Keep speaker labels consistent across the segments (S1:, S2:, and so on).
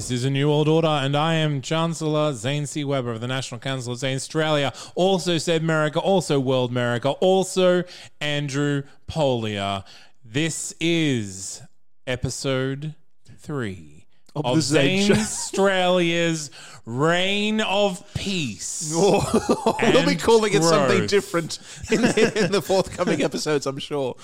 S1: This is a new world order, and I am Chancellor Zane C. Weber of the National Council of Zanstralia. Also Sebmerica, also World America, also Andrew Polia. This is episode three
S2: Of
S1: of,
S2: Zane
S1: Zane Australia's Reign of Peace.
S2: We'll be calling it something different in the, in the forthcoming episodes, I'm sure.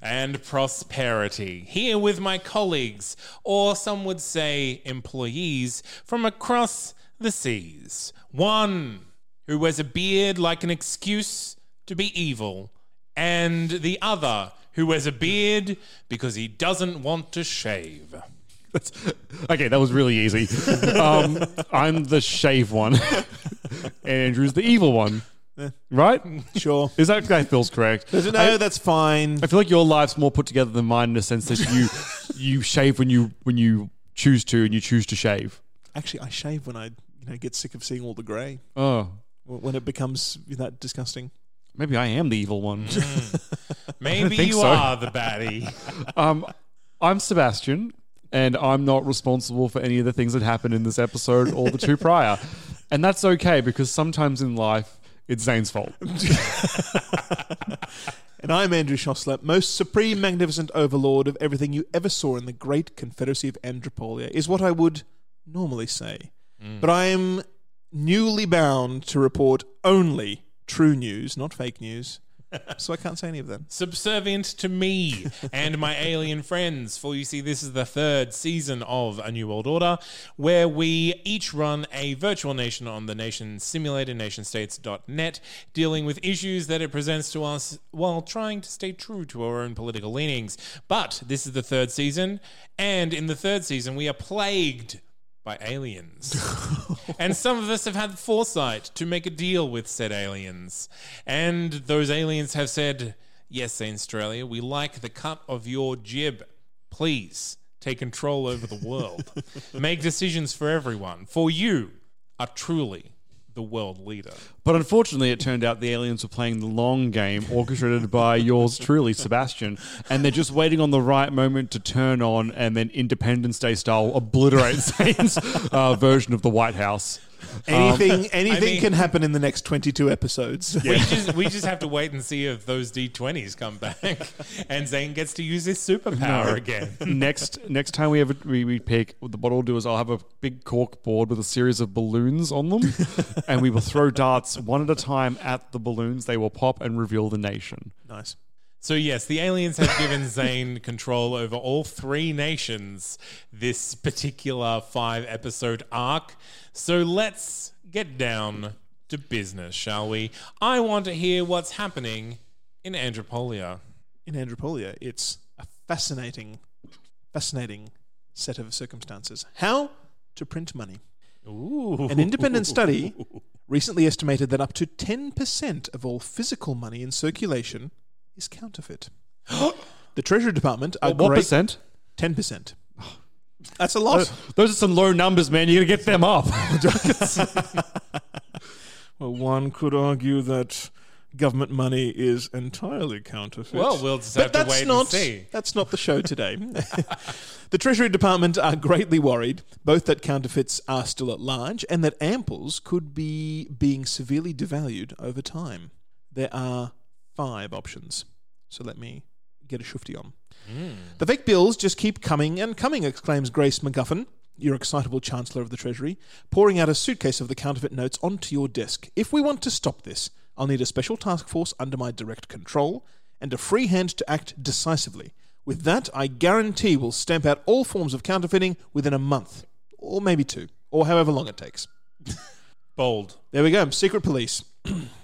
S1: And prosperity. Here with my colleagues, or some would say employees, from across the seas. One who wears a beard like an excuse to be evil, and the other who wears a beard because he doesn't want to shave.
S3: Okay, that was really easy. Um, I'm the shave one, and Andrew's the evil one. Right?
S2: Sure.
S3: Is that that feels correct?
S2: No,
S3: I,
S2: that's fine.
S3: I feel like your life's more put together than mine in the sense that you you shave when you when you choose to, and you choose to shave.
S2: Actually, I shave when I you know get sick of seeing all the grey.
S3: Oh,
S2: When it becomes that disgusting.
S3: maybe I am the evil one.
S1: Maybe
S3: think
S1: you
S3: so.
S1: are the baddie.
S3: Um, I'm Sebastian, and I'm not responsible for any of the things that happened in this episode or the two prior, and that's okay because sometimes in life it's Zane's fault.
S2: And I'm Andrew Szosler, most supreme, magnificent overlord of everything you ever saw in the great Confederacy of Andropolia, is what I would normally say. Mm. But I am newly bound to report only true news, not fake news. so I can't say any of them.
S1: subservient to me and my alien friends. For you see, this is the third season of A New World Order, where we each run a virtual nation on the nation simulator, nationstates.net, dealing with issues that it presents to us while trying to stay true to our own political leanings. But this is the third season, and in the third season, we are plagued by aliens. and some of us have had foresight to make a deal with said aliens. And those aliens have said, Yes, Australia, we like the cut of your jib. Please take control over the world. make decisions for everyone. For you are truly the world leader.
S3: But unfortunately, it turned out the aliens were playing the long game, orchestrated by yours truly, Sebastian, and they're just waiting on the right moment to turn on and then Independence Day style obliterate Zane's uh, version of the White House.
S2: Um, anything, anything
S1: mean-
S2: can happen in the next 22 episodes.
S1: We just we just have to wait and see if those D20s come back and Zane gets to use his superpower again.
S3: next next time we ever we, we pick, what we'll do is I'll have a big cork board with a series of balloons on them, and we will throw darts one at a time at the balloons. They will pop and reveal the nation.
S2: Nice.
S1: So yes, the aliens have given Zane control over all three nations this particular five episode arc. So let's get down to business, shall we? I want to hear what's happening in Andropolia.
S2: In Andropolia, it's a fascinating, fascinating set of circumstances. How to print money.
S1: Ooh.
S2: An independent study recently estimated that up to 10% of all physical money in circulation is counterfeit. the Treasury Department are
S3: What
S2: great-
S3: percent?
S2: 10%. That's a lot.
S3: Those are some low numbers, man. You're gonna get them up.
S2: Well, one could argue that government money is entirely counterfeit.
S1: Well, we'll just
S2: But
S1: have to
S2: that's
S1: wait and
S2: not,
S1: see.
S2: That's not the show today. the Treasury Department are greatly worried both that counterfeits are still at large and that amples could be being severely devalued over time. There are five options. So let me get a shufti on. Hmm. The fake bills just keep coming and coming, exclaims Grace McGuffin, your excitable Chancellor of the Treasury, pouring out a suitcase of the counterfeit notes onto your desk. If we want to stop this, I'll need a special task force under my direct control and a free hand to act decisively. With that, I guarantee we'll stamp out all forms of counterfeiting within a month, or maybe two, or however long it takes.
S1: Bold.
S2: There we go. Secret police.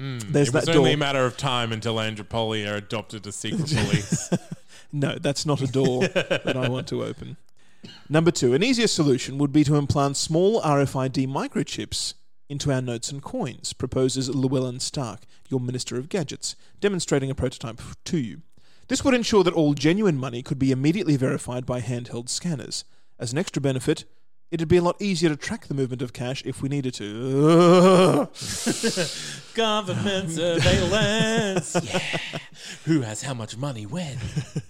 S2: There's
S1: Hmm. it was
S2: that
S1: only
S2: door.
S1: a matter of time until Andropolia adopted a secret police.
S2: No, that's not a door that I want to open. Number two, an easier solution would be to implant small RFID microchips into our notes and coins, proposes Llewellyn Stark, your Minister of Gadgets, demonstrating a prototype to you. This would ensure that all genuine money could be immediately verified by handheld scanners. As an extra benefit, it'd be a lot easier to track the movement of cash if we needed to.
S1: Government surveillance. yeah. Who has how much money when?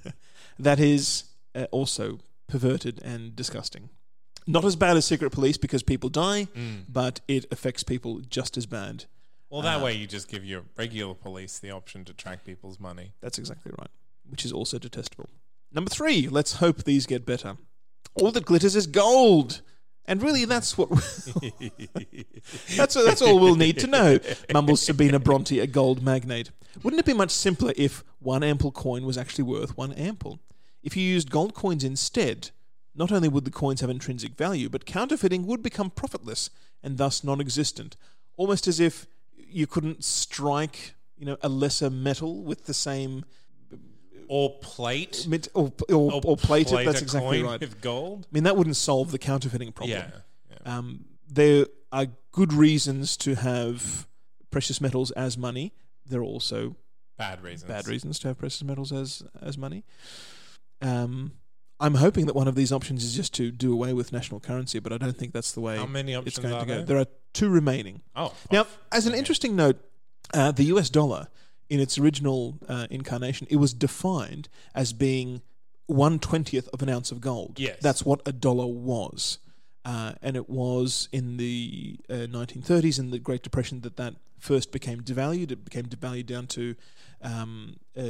S2: that is uh, also perverted and disgusting. Not as bad as secret police because people die, but it affects people just as bad.
S1: Well, that way you just give your regular police the option to track people's money.
S2: That's exactly right, which is also detestable. Number three, let's hope these get better. All that glitters is gold. And really, that's what that's that's all we'll need to know. Mumbles Sabina Bronte, a gold magnate. Wouldn't it be much simpler if one ample coin was actually worth one ample? If you used gold coins instead, not only would the coins have intrinsic value, but counterfeiting would become profitless and thus non-existent. Almost as if you couldn't strike, you know, a lesser metal with the same
S1: Or plate.
S2: mit- or, or, or, plate it. That's exactly right.
S1: With gold.
S2: I mean, that wouldn't solve the counterfeiting problem.
S1: Yeah. yeah.
S2: Um, there are good reasons to have precious metals as money. There are also
S1: Bad reasons.
S2: bad reasons to have precious metals as as money. Um, I'm hoping that one of these options is just to do away with national currency, but I don't think that's the way
S1: How many
S2: it's
S1: options
S2: going
S1: are
S2: to go.
S1: there?
S2: There are two remaining.
S1: Oh.
S2: Now,
S1: oh,
S2: as an
S1: okay.
S2: interesting note, uh, the US dollar, in its original uh, incarnation, it was defined as being one twentieth of an ounce of gold.
S1: Yes.
S2: That's what a dollar was. Uh, and it was in the uh, 1930s in the Great Depression that that first became devalued. It became devalued down to um, uh,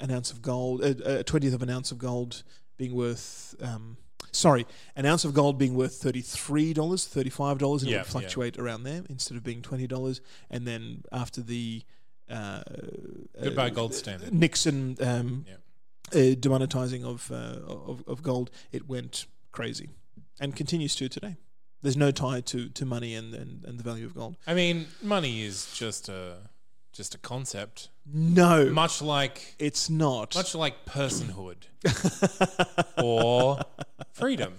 S2: an ounce of gold, uh, a twentieth of an ounce of gold being worth. Um, sorry, an ounce of gold being worth thirty-three dollars, thirty-five dollars, and
S1: Yeah,
S2: it would
S1: yeah.
S2: fluctuate around there instead of being twenty dollars. And then after the uh,
S1: Goodbye,
S2: uh,
S1: gold standard.
S2: Nixon um,
S1: Yeah.
S2: uh, demonetizing of, uh, of of gold, it went crazy, and continues to today. There's no tie to, to money and, and, and the value of gold.
S1: I mean, money is just a just a concept.
S2: No,
S1: Much like
S2: it's not.
S1: much like personhood or freedom.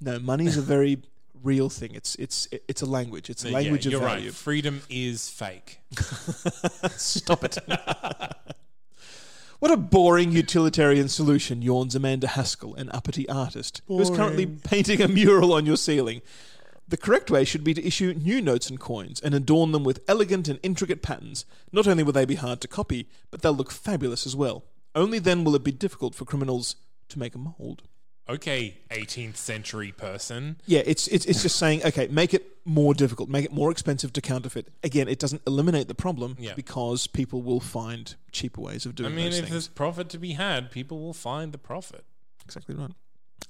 S2: no, money is a very real thing. It's it's it's a language. It's a
S1: Yeah,
S2: language
S1: you're
S2: of value.
S1: right. Freedom is fake.
S2: Stop it. What a boring utilitarian solution, yawns Amanda Haskell, an uppity artist, who is currently painting a mural on your ceiling. The correct way should be to issue new notes and coins and adorn them with elegant and intricate patterns. Not only will they be hard to copy, but they'll look fabulous as well. Only then will it be difficult for criminals to make a mold.
S1: Okay, 18th century person.
S2: Yeah, it's it's it's just saying, okay, make it more difficult, make it more expensive to counterfeit. Again, it doesn't eliminate the problem
S1: Yeah.
S2: because people will find cheaper ways of doing
S1: I
S2: mean,
S1: if
S2: things.
S1: there's profit to be had, people will find the profit.
S2: Exactly right.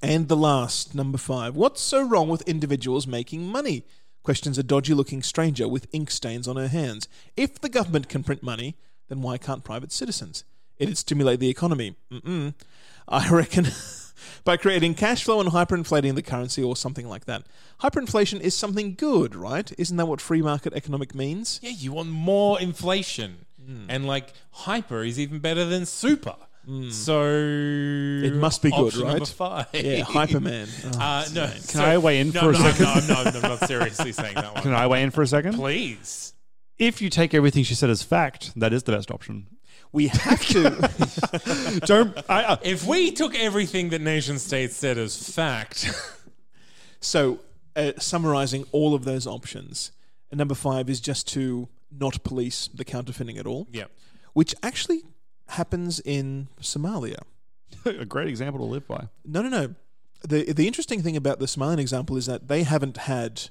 S2: And the last, number five. What's so wrong with individuals making money? Questions a dodgy looking stranger with ink stains on her hands. If the government can print money, then why can't private citizens? It'd stimulate the economy. Mm-mm. I reckon by creating cash flow and hyperinflating the currency or something like that. Hyperinflation is something good, right? Isn't that what free market economic means?
S1: Yeah, you want more inflation.
S2: Hmm.
S1: And like hyper is even better than super. So it
S2: must be good,
S1: Number
S2: right?
S1: five.
S2: Yeah, Hyperman. Oh,
S1: Uh, no,
S3: Can I weigh in
S1: no,
S3: for a
S1: no,
S3: second?
S1: No, no, no, I'm not seriously saying that one.
S3: Can I weigh in for a second?
S1: Please.
S3: If you take everything she said as fact, that is the best option.
S2: We have to.
S3: Don't. I, uh,
S1: If we took everything that nation states said as fact,
S2: So, uh, summarizing all of those options, number five is just to not police the counterfeiting at all,
S1: yeah,
S2: which actually happens in Somalia.
S3: a great example to live by.
S2: No, no, no. The the interesting thing about the Somalian example is that they haven't had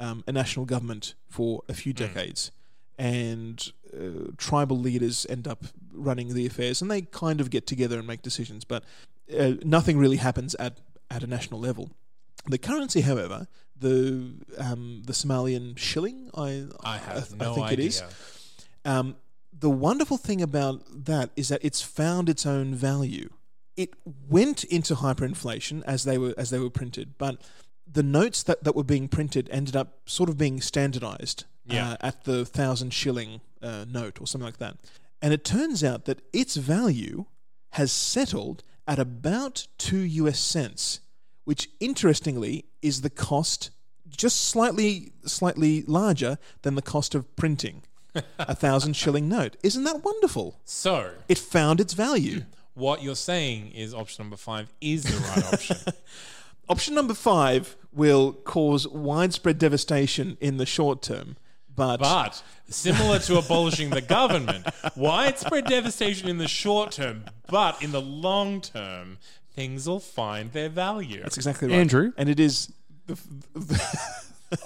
S2: um, a national government for a few decades, and uh, tribal leaders end up running the affairs, and they kind of get together and make decisions, but uh, nothing really happens at at a national level. The currency, however, the um, the Somalian shilling, I
S1: I have
S2: th-
S1: no
S2: think
S1: idea.
S2: it is. Um, the wonderful thing about that is that it's found its own value. It went into hyperinflation as they were as they were printed, but the notes that, that were being printed ended up sort of being standardized
S1: Yeah.
S2: uh, at the thousand shilling uh, note or something like that. And it turns out that its value has settled at about two US cents, which interestingly is the cost just slightly slightly larger than the cost of printing a thousand shilling note. Isn't that wonderful?
S1: So,
S2: It found its value.
S1: what you're saying is option number five is the right option.
S2: Option number five will cause widespread devastation in the short term, but,
S1: But similar to abolishing the government, widespread devastation in the short term, but in the long term, things will find their value.
S2: that's exactly right.
S3: Andrew?
S2: and it is the,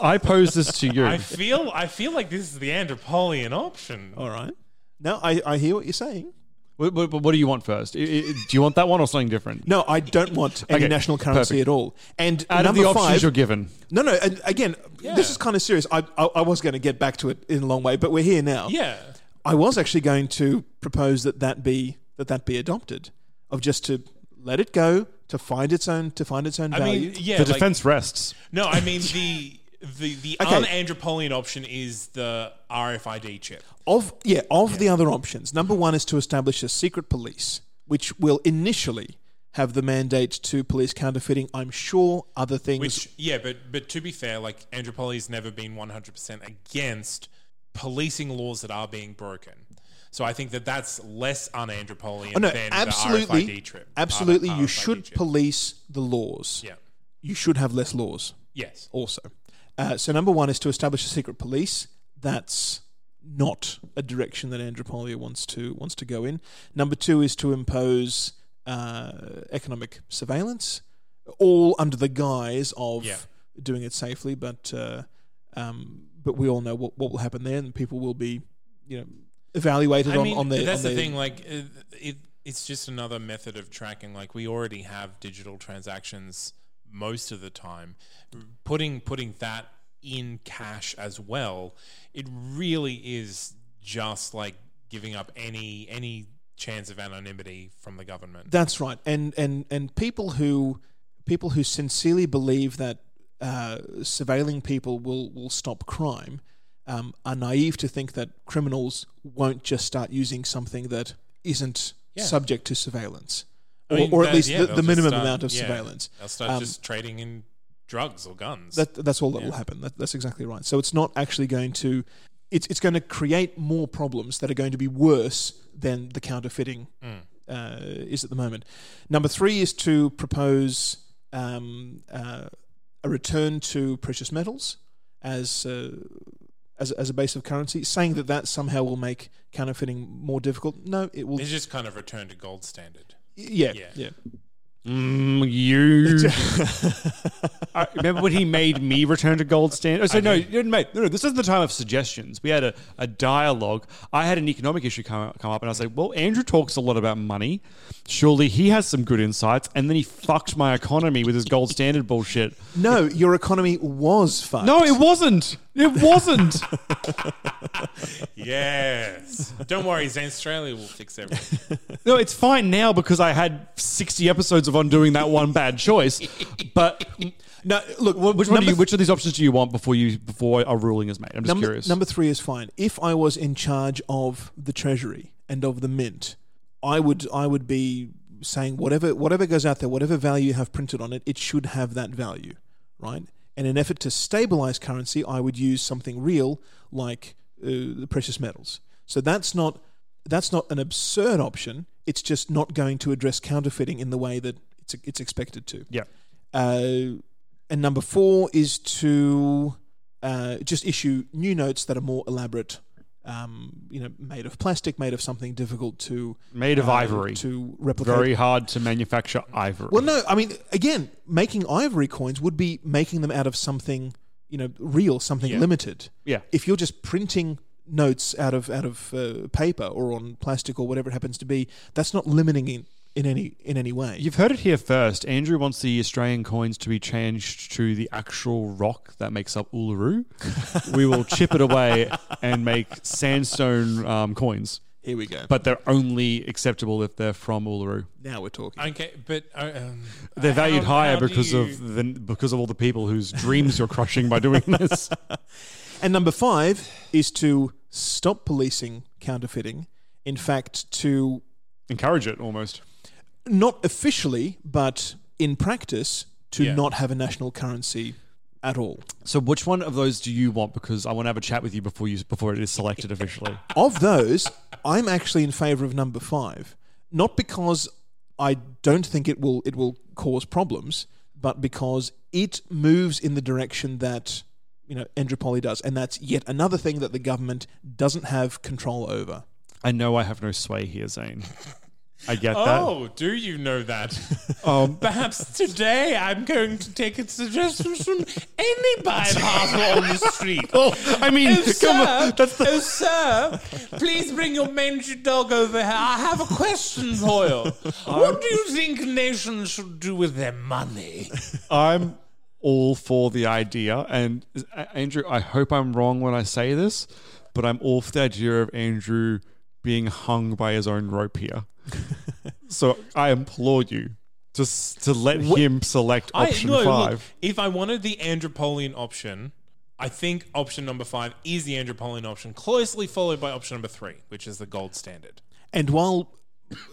S3: I pose this to you.
S1: I feel I feel like this is the Andropolian option.
S2: all right. No, I, I hear what you're saying.
S3: what, what, what do you want first? I- I- Do you want that one or something different?
S2: No, I don't want any
S3: Okay,
S2: national currency
S3: perfect.
S2: at all. And
S3: Out of
S2: number
S3: the options
S2: five,
S3: you're given,
S2: no, no. Again,
S1: Yeah.
S2: this is kind of serious. I, I, I was going to get back to it in a long way, but we're here now.
S1: Yeah.
S2: I was actually going to propose that that be that that be adopted, of just to let it go to find its own to find its own
S1: I
S2: value.
S1: mean, yeah.
S3: the
S1: like-
S3: defense rests.
S1: no, I mean the the the
S2: Okay.
S1: un-Andropolian option is the RFID chip.
S2: Of yeah, of the other options, number one is to establish a secret police, which will initially have the mandate to police counterfeiting. I'm sure other things.
S1: Which yeah, but but to be fair, like Andropoly's never been one hundred percent against policing laws that are being broken. So I think that that's less un-Andropolian
S2: oh no,
S1: than
S2: absolutely,
S1: the RFID chip.
S2: absolutely,
S1: R-
S2: you should
S1: chip.
S2: police the laws.
S1: Yeah.
S2: You should have less laws.
S1: Yes.
S2: also. Uh, so number one is to establish a secret police. That's not a direction that Andropolia wants to wants to go in. Number two is to impose uh, economic surveillance, all under the guise of
S1: Yeah.
S2: doing it safely. But uh, um, but we all know what, what will happen there, and people will be you know evaluated
S1: I
S2: on,
S1: mean,
S2: on their.
S1: that's
S2: on
S1: the
S2: their-
S1: thing. Like, it, it, it's just another method of tracking. Like, we already have digital transactions most of the time. Putting putting that in cash as well, it really is just like giving up any any chance of anonymity from the government.
S2: That's right, and and and people who people who sincerely believe that uh, surveilling people will will stop crime um, are naive to think that criminals won't just start using something that isn't
S1: Yeah.
S2: subject to surveillance,
S1: I
S2: or,
S1: mean,
S2: or at
S1: that-
S2: least
S1: yeah,
S2: the, the minimum
S1: start-
S2: amount of
S1: yeah,
S2: surveillance.
S1: They'll start
S2: Um,
S1: just trading in drugs or guns.
S2: That, that's all that will happen. That, that's exactly right. So it's not actually going to. It's it's going to create more problems that are going to be worse than the counterfeiting
S1: Mm.
S2: uh, is at the moment. Number three is to propose um, uh, a return to precious metals as. Uh, as, as a base of currency, saying that that somehow will make counterfeiting more difficult. No, it will.
S1: It's just kind of return to gold standard.
S2: Yeah,
S1: Yeah.
S2: yeah.
S3: Mm, you. I remember when he made me return to gold standard? Oh, so
S1: I
S3: no,
S1: do.
S3: you didn't make. No, no, this isn't the time of suggestions. We had a, a dialogue. I had an economic issue come, come up, and I was like, well, Andrew talks a lot about money. Surely he has some good insights. And then he fucked my economy with his gold standard bullshit.
S2: No, your economy was fucked.
S3: No, it wasn't. It wasn't.
S1: Yes. Don't worry, Australia will fix everything.
S3: no, it's fine now because I had 60 episodes of undoing that one bad choice. But
S2: no. Look,
S3: Which one? Do you, which of these options do you want before you before a ruling is made? I'm just
S2: number,
S3: curious.
S2: Number three is fine. If I was in charge of the treasury and of the mint, I would I would be saying whatever whatever goes out there, whatever value you have printed on it, it should have that value, right? In an effort to stabilize currency, I would use something real like uh, the precious metals. So that's not that's not an absurd option. It's just not going to address counterfeiting in the way that it's it's expected to.
S3: yeah.
S2: Uh, and number four is to uh, just issue new notes that are more elaborate. Um, you know, made of plastic, made of something difficult to
S3: Made of
S2: uh,
S3: ivory.
S2: to replicate.
S3: Very hard to manufacture ivory.
S2: well, no, I mean, again, making ivory coins would be making them out of something you know real, something
S1: Yeah.
S2: limited.
S3: Yeah.
S2: If you're just printing notes out of out of uh, paper or on plastic or whatever it happens to be, that's not limiting it in any in any way.
S3: You've heard it here first. Andrew wants the Australian coins to be changed to the actual rock that makes up Uluru. we will chip it away and make sandstone um, coins,
S2: Here we go.
S3: but they're only acceptable if they're from Uluru.
S2: now we're talking.
S1: Okay, but uh, um,
S3: They're valued
S1: how-
S3: higher
S1: how
S3: because
S1: you-
S3: of the because of all the people whose dreams you're crushing by doing this.
S2: And number five is to stop policing counterfeiting. In fact, to
S3: Encourage it almost.
S2: not officially, but in practice, to
S1: Yeah.
S2: not have a national currency at all.
S3: So, which one of those do you want? Because I want to have a chat with you before you before it is selected officially.
S2: Of those, I'm actually in favour of number five, not because I don't think it will it will cause problems, but because it moves in the direction that you know Endropoli does, and that's yet another thing that the government doesn't have control over.
S3: I know I have no sway here, Zane. I get that.
S1: Oh, do you know that?
S3: Um,
S1: Perhaps today I'm going to take a suggestion from any bypass on the street.
S3: Oh, I mean,
S1: Oh,
S3: come
S1: sir,
S3: on. That's the,
S1: oh, sir, please bring your mangy dog over here. I have a question for you. What do you think nations should do with their money?
S3: I'm all for the idea. And uh, Andrew, I hope I'm wrong when I say this, but I'm all for the idea of Andrew being hung by his own rope here. so I implore you just to let him select option
S1: no, look,
S3: five.
S1: if I wanted the Andropolian option, I think option number five is the Andropolian option, closely followed by option number three, which is the gold standard.
S2: And while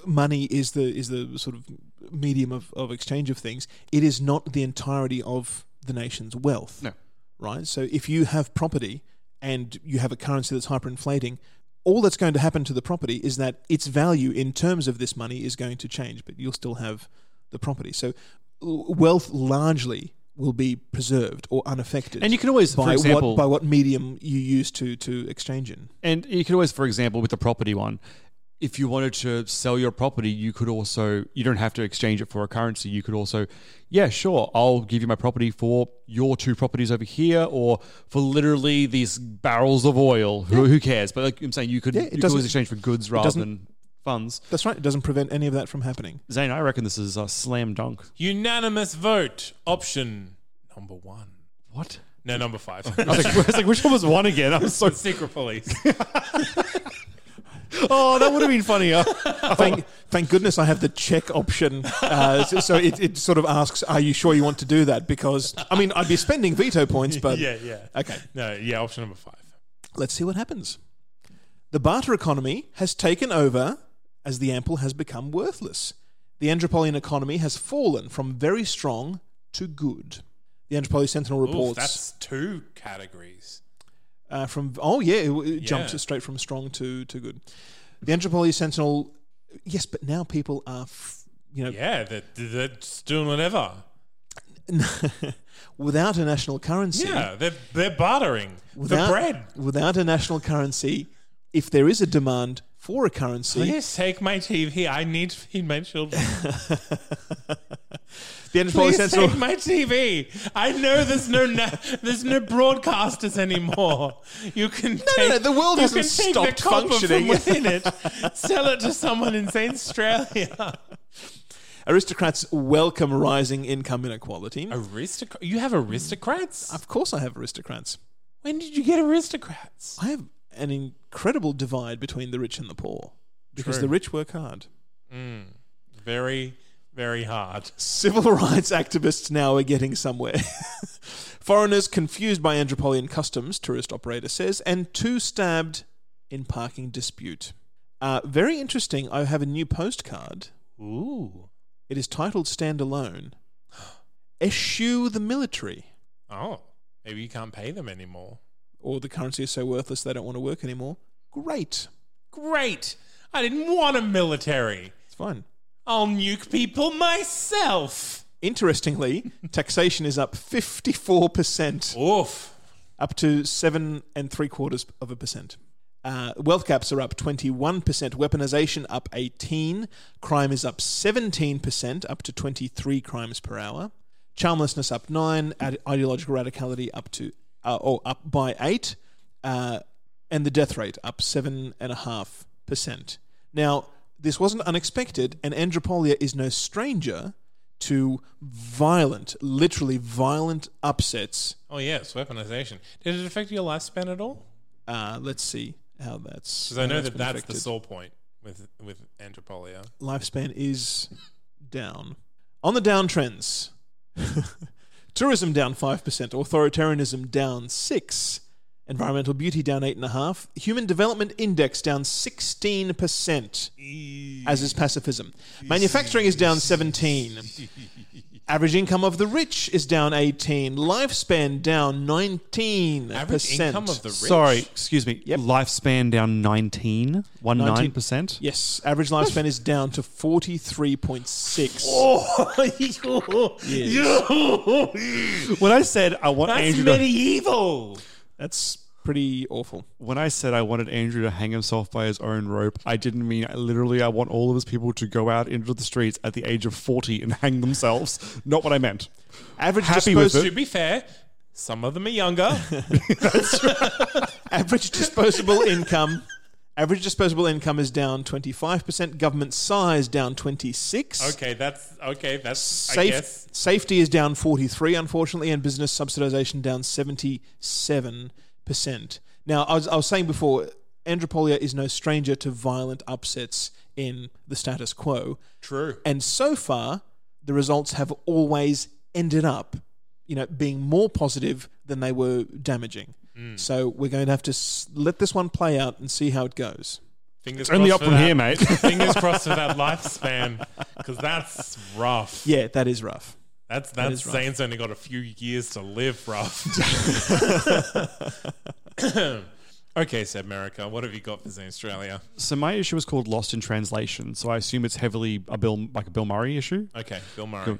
S2: money is the is the sort of medium of, of exchange of things, it is not the entirety of the nation's wealth.
S3: No.
S2: Right? So if you have property and you have a currency that's hyperinflating, all that's going to happen to the property is that its value in terms of this money is going to change, but you'll still have the property. So wealth largely will be preserved or unaffected.
S3: And you can always, for
S2: by
S3: example-
S2: what by what medium you use to to exchange in.
S3: And you can always, for example, with the property one, if you wanted to sell your property, you could also, you don't have to exchange it for a currency. You could also, yeah, sure, I'll give you my property for your two properties over here or for literally these barrels of oil. Who, who cares? But like I'm saying, you could,
S2: Yeah, it
S3: you could
S2: doesn't-
S3: always exchange for goods rather than funds.
S2: That's right. It doesn't prevent any of that from happening.
S3: Zane, I reckon this is a slam dunk.
S1: Unanimous vote, option number one.
S3: What?
S1: No, number five.
S3: I was, like, I was like, which one was one again? I was so,
S1: Secret police.
S3: oh, that would have been funnier.
S2: thank, thank goodness I have the check option. Uh, so so it, it sort of asks, "Are you sure you want to do that?" Because I mean, I'd be spending veto points, but
S1: yeah, yeah.
S2: okay.
S1: No, yeah, option number five.
S2: Let's see what happens. The barter economy has taken over as the ample has become worthless. The Andropolian economy has fallen from very strong to good. The Andropoly Sentinel
S1: Oof,
S2: reports
S1: that's two categories.
S2: Uh, from oh yeah, it, it jumped
S1: Yeah.
S2: straight from strong to to good. The Andropoly Sentinel, yes, but now people are, f- you know,
S1: Yeah, they're, they're doing whatever.
S2: without a national currency.
S1: Yeah, they're, they're bartering
S2: without,
S1: for bread.
S2: Without a national currency, if there is a demand for a currency,
S1: Please take my TV. I need to feed my children. Please take my TV. I know there's no na- there's no broadcasters anymore. You can take,
S2: no, no, the world
S1: you
S2: hasn't
S1: can take
S2: stopped
S1: the copper
S2: functioning.
S1: from within it, sell it to someone in Australia.
S2: Aristocrats welcome rising income inequality.
S1: Aristocrat? You have aristocrats?
S2: Of course, I have aristocrats.
S1: When did you get aristocrats?
S2: I have an incredible divide between the rich and the poor because
S1: True.
S2: the rich work hard. Mm.
S1: Very, very hard.
S2: Civil rights activists now are getting somewhere. Foreigners confused by Andropolian customs, tourist operator says, and two stabbed in parking dispute. Uh, very interesting. I have a new postcard.
S1: Ooh.
S2: It is titled Stand Alone. Eschew the military.
S1: Oh, maybe you can't pay them anymore.
S2: Or the currency is so worthless they don't want to work anymore. Great.
S1: Great. I didn't want a military.
S2: It's fine.
S1: I'll nuke people myself.
S2: Interestingly, taxation is up 54%,
S1: Oof.
S2: up to seven and three quarters of a percent. Uh, wealth caps are up 21%, weaponization up 18, crime is up 17%, up to 23 crimes per hour. Charmlessness up 9, ide- ideological radicality up to uh, or up by 8, uh, and the death rate up 7.5%. Now, this wasn't unexpected, and Andropolia is no stranger to violent, literally violent upsets.
S1: Oh yes, weaponization. Did it affect your lifespan at all?
S2: Uh, let's see how that's.
S1: Because I know that that's the
S2: affected.
S1: sore point with with Andropolia.
S2: lifespan is down. On the downtrends, tourism down five percent, authoritarianism down six, environmental beauty down eight and a half, human development index down sixteen percent, as is pacifism. Manufacturing is down seventeen. Average income of the rich is down 18. Lifespan down 19%.
S1: Average income of the rich.
S3: Sorry, excuse me.
S2: Yep.
S3: Lifespan down 19, 19 percent.
S2: Yes, average lifespan is down to 43.6. Oh.
S3: When I said I want
S1: That's
S3: Andrew to,
S1: medieval.
S2: That's pretty awful.
S3: when I said I wanted Andrew to hang himself by his own rope, I didn't mean literally. I want all of his people to go out into the streets at the age of forty and hang themselves. Not what I meant.
S2: Average
S3: Happy with
S2: dispos-
S1: To be fair, some of them are younger.
S2: average disposable income. Average disposable income is down 25%. Government size down 26.
S1: okay, that's okay. That's I guess.
S2: safety is down 43, unfortunately, and business subsidization down 77%. Now, I was, I was saying before, Andropolia is no stranger to violent upsets in the status quo.
S1: True.
S2: And so far, the results have always ended up, you know, being more positive than they were damaging. Mm. So we're going to have to s- let this one play out and see how it goes.
S1: Fingers
S3: Only
S1: crossed
S3: up from
S1: that-
S3: here, mate.
S1: Fingers crossed for that lifespan, because that's rough.
S2: Yeah, that is rough.
S1: That's
S2: is
S1: that's
S2: rough.
S1: Zane's only got a few years to live, rough. okay, Sebmerica. What have you got for Zanstralia?
S3: So my issue is called Lost in Translation. So I assume it's heavily a Bill like a Bill Murray issue.
S1: Okay, Bill Murray.
S3: Cool.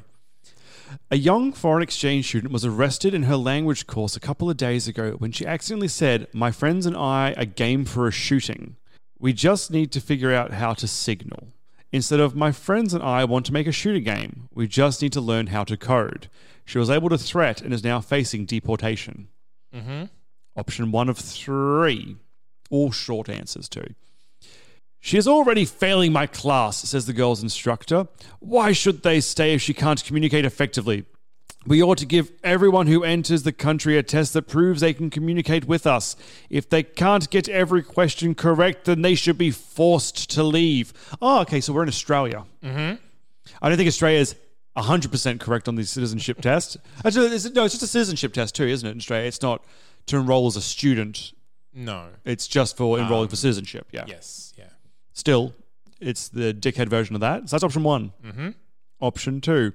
S3: A young foreign exchange student was arrested in her language course a couple of days ago when she accidentally said, My friends and I are game for a shooting. We just need to figure out how to signal. Instead of, My friends and I want to make a shooter game. We just need to learn how to code. She was able to threat and is now facing deportation.
S1: Mm-hmm.
S3: Option one of three. All short answers, too. She is already failing my class, says the girl's instructor. Why should they stay if she can't communicate effectively? We ought to give everyone who enters the country a test that proves they can communicate with us. If they can't get every question correct, then they should be forced to leave. Oh, okay, so we're in Australia. Mm-hmm. I don't think Australia is 100% correct on the citizenship test. Actually, it's- no, it's just a citizenship test too, isn't it, in Australia? It's not to enroll as a student.
S1: No.
S3: It's just for enrolling for citizenship, yeah.
S1: Yes. Yeah.
S3: Still, it's the dickhead version of that. So that's option one. Mm-hmm. Option two.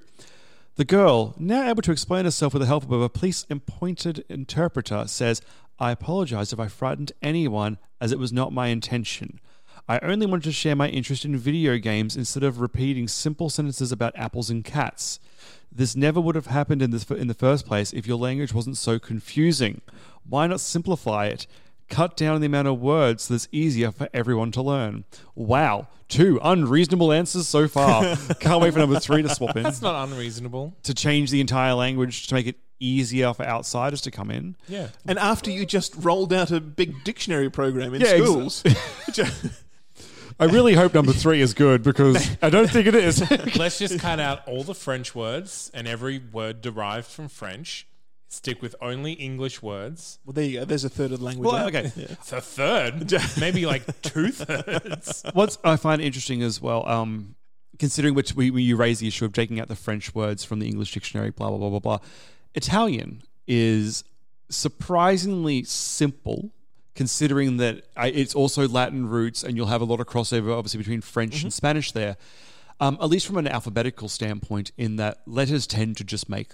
S3: The girl, now able to explain herself with the help of a police appointed interpreter, says, I apologize if I frightened anyone, as it was not my intention. I only wanted to share my interest in video games instead of repeating simple sentences about apples and cats. This never would have happened in, this, in the first place if your language wasn't so confusing. Why not simplify it? Cut down the amount of words so it's easier for everyone to learn. Wow, two unreasonable answers so far. Can't wait for number three to swap in
S1: That's not unreasonable.
S3: to change the entire language to make it easier for outsiders to come in.
S1: Yeah.
S2: And after you just rolled out a big dictionary program in
S3: Yeah, ex-
S2: schools,
S3: I really hope number three is good because I don't think it is.
S1: Let's just cut out all the French words and every word derived from French. Stick with only English words.
S2: well, there you go. There's a third of the language.
S3: well,
S2: out.
S3: okay.
S1: It's a third, maybe like two thirds.
S3: What I find interesting as well, um, considering which we, we you raise the issue of taking out the French words from the English dictionary, blah blah blah blah blah. Italian is surprisingly simple, considering that I, it's also Latin roots, and you'll have a lot of crossover, obviously, between French and Spanish there. Um, at least from an alphabetical standpoint, in that letters tend to just make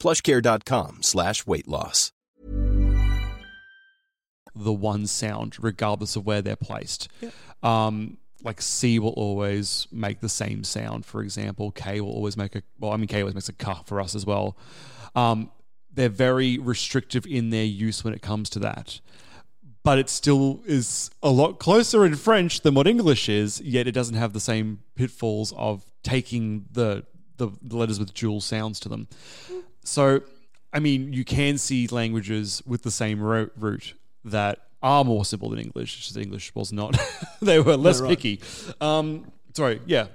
S4: plushcare.com slash weight loss.
S3: the one sound, regardless of where they're placed. Um, like C will always make the same sound, for example. K will always make a well, I mean K always makes a K for us as well. Um, they're very restrictive in their use when it comes to that. But it still is a lot closer in French than what English is, yet it doesn't have the same pitfalls of taking the the, the letters with dual sounds to them. So, I mean, you can see languages with the same ro- root that are more simple than English. It's just English was not. they were less
S2: right.
S3: picky. Um, sorry, yeah.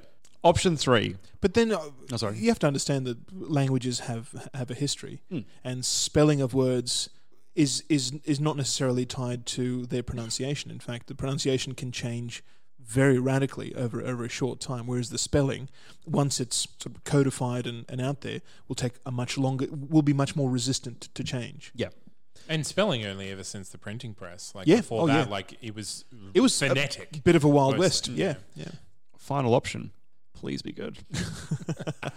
S3: Option three.
S2: But then, uh,
S3: Oh, sorry.
S2: you have to understand that languages have have a history,
S3: Hmm.
S2: and spelling of words is is is not necessarily tied to their pronunciation. In fact, the pronunciation can change very radically over over a short time, whereas the spelling, once it's sort of codified and, and out there, will take a much longer, will be much more resistant to change.
S3: Yeah.
S1: And spelling only ever since the printing press. Like
S2: Yeah.
S1: before
S2: Oh,
S1: that,
S2: yeah.
S1: like it was
S2: It was a
S1: phonetic.
S2: bit of a wild
S1: Mostly,
S2: west. Yeah, yeah.
S3: Final option. Please be good.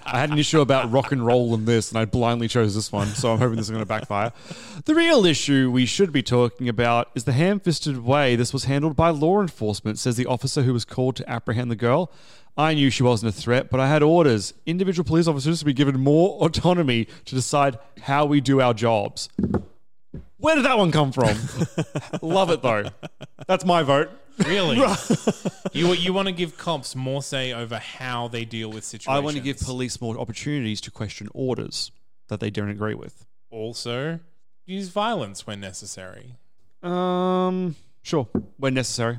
S3: I had an issue about rock and roll in this, and I blindly chose this one, so I'm hoping this is going to backfire. The real issue we should be talking about is the ham fisted way this was handled by law enforcement, says the officer who was called to apprehend the girl. I knew she wasn't a threat, but I had orders. Individual police officers to be given more autonomy to decide how we do our jobs. Where did that one come from? Love it though. That's my vote.
S1: Really? you you want to give cops more say over how they deal with situations.
S3: I want to give police more opportunities to question orders that they don't agree with.
S1: also use violence when necessary.
S3: Um, sure, when necessary.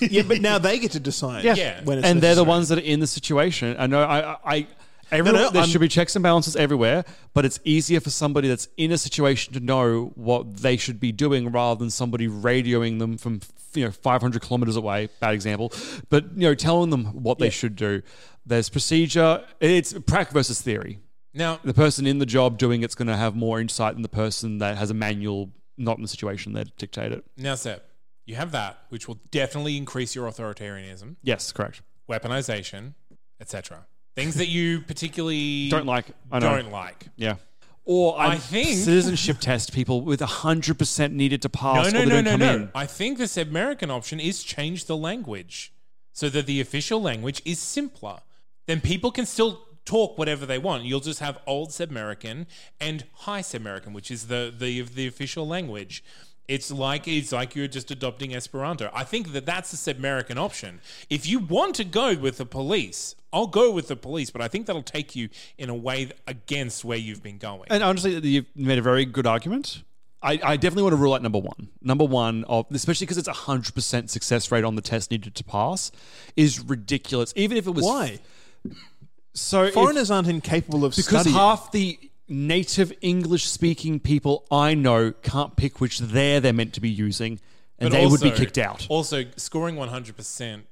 S2: yeah, but now they get to decide.
S3: Yeah.
S1: Yeah.
S2: when it's
S3: and they're the
S2: necessary.
S3: ones that are in the situation. I know. I, I, I everyone,
S2: no,
S3: there
S2: I'm-
S3: should be checks and balances everywhere, but it's easier for somebody that's in a situation to know what they should be doing rather than somebody radioing them from you know 500 kilometers away. Bad example, but you know, telling them what they should do. There's procedure. It's prac versus theory.
S1: Now,
S3: the person in the job doing it's going to have more insight than the person that has a manual not in the situation that dictate it.
S1: now, Seb, you have that, which will definitely increase your authoritarianism,
S3: Yes, correct.
S1: weaponization, etc. Things that you particularly
S3: Don't like. I know.
S1: don't like.
S3: Yeah. Or
S1: I think-
S3: citizenship test people with hundred percent needed to
S1: No,
S3: pass.
S1: no,
S3: or they
S1: no,
S3: don't
S1: no,
S3: come
S1: no.
S3: in.
S1: I think this American option is change the language so that the official language is simpler. Then people can still talk whatever they want. You'll just have Old Sebmerican and High Sebmerican, which is the, the the official language. It's like it's like you're just adopting Esperanto. I think that that's the Sebmerican option. If you want to go with the police, I'll go with the police, but I think that'll take you in a way against where you've been going.
S3: And honestly, you've made a very good argument. I, I definitely want to rule out number one. Number one of especially because it's a hundred percent success rate on the test needed to pass is ridiculous. Even if it was
S2: Why?
S3: so if-
S2: Foreigners aren't incapable of
S3: because
S2: studying.
S3: half the native English speaking people I know can't pick which there they're meant to be using, and
S1: But
S3: they would be kicked out.
S1: Also, scoring 100%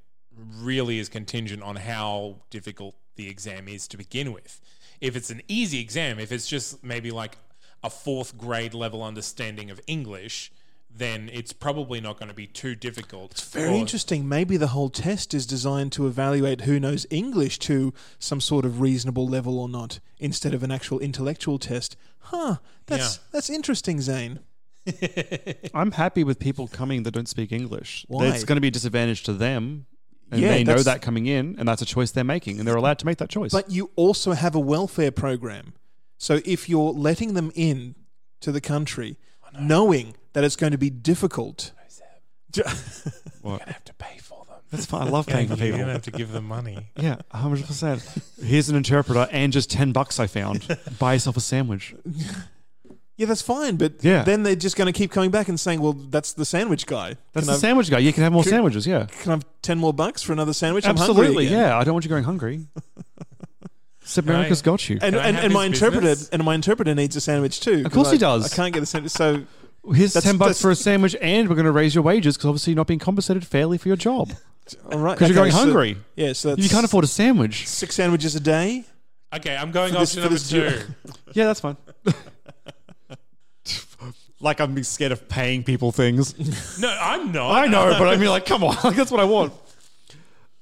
S1: really is contingent on how difficult the exam is to begin with. If it's an easy exam, if it's just maybe like a fourth grade level understanding of English, then it's probably not going to be too difficult. It's
S2: Very interesting. Maybe the whole test is designed to evaluate who knows English to some sort of reasonable level or not, instead of an actual intellectual test. Huh? That's
S1: Yeah.
S2: that's interesting, Zane.
S3: I'm happy with people coming that don't speak English.
S2: Why?
S3: It's going to be a disadvantage to them. And
S2: Yeah,
S3: they know that coming in, and that's a choice they're making, and they're allowed to make that choice.
S2: But you also have a welfare program. So if you're letting them in to the country, knowing that it's going to be difficult, You're
S1: going to have to pay for them.
S3: that's fine. I love paying for people.
S1: You're going to have to give them money.
S3: Yeah, 100%. Here's an interpreter and just 10 bucks I found. Buy yourself a sandwich.
S2: yeah, that's fine. But
S3: Yeah.
S2: then they're just going to keep coming back and saying, "Well, that's the sandwich guy.
S3: That's
S2: can,
S3: the
S2: I,
S3: sandwich guy. You can have more
S2: Could-
S3: sandwiches, yeah.
S2: can I have ten more bucks for another sandwich? I'm hungry
S3: Absolutely,
S2: again.
S3: yeah. I don't want you going hungry. America's got you.
S2: And
S1: Can I
S2: and,
S1: have
S2: and my
S1: his
S2: interpreter
S1: business?
S2: and my interpreter needs a sandwich too.
S3: Of course
S2: 'cause
S3: he does.
S2: I can't get the sandwich. So
S3: Here's
S2: That's-
S3: 10 bucks for a sandwich, and we're going to raise your wages because obviously you're not being compensated fairly for your job.
S2: all right,
S3: Because you're going
S2: so-
S3: hungry.
S2: Yeah, so that's
S3: You can't afford a sandwich.
S2: six sandwiches a day.
S1: Okay, I'm going
S2: For this-
S1: option
S2: for
S1: number two.
S3: Yeah, that's fine. like I'm scared of paying people things.
S1: no, I'm not.
S3: I know, but I mean, like, come on, like, that's what I want.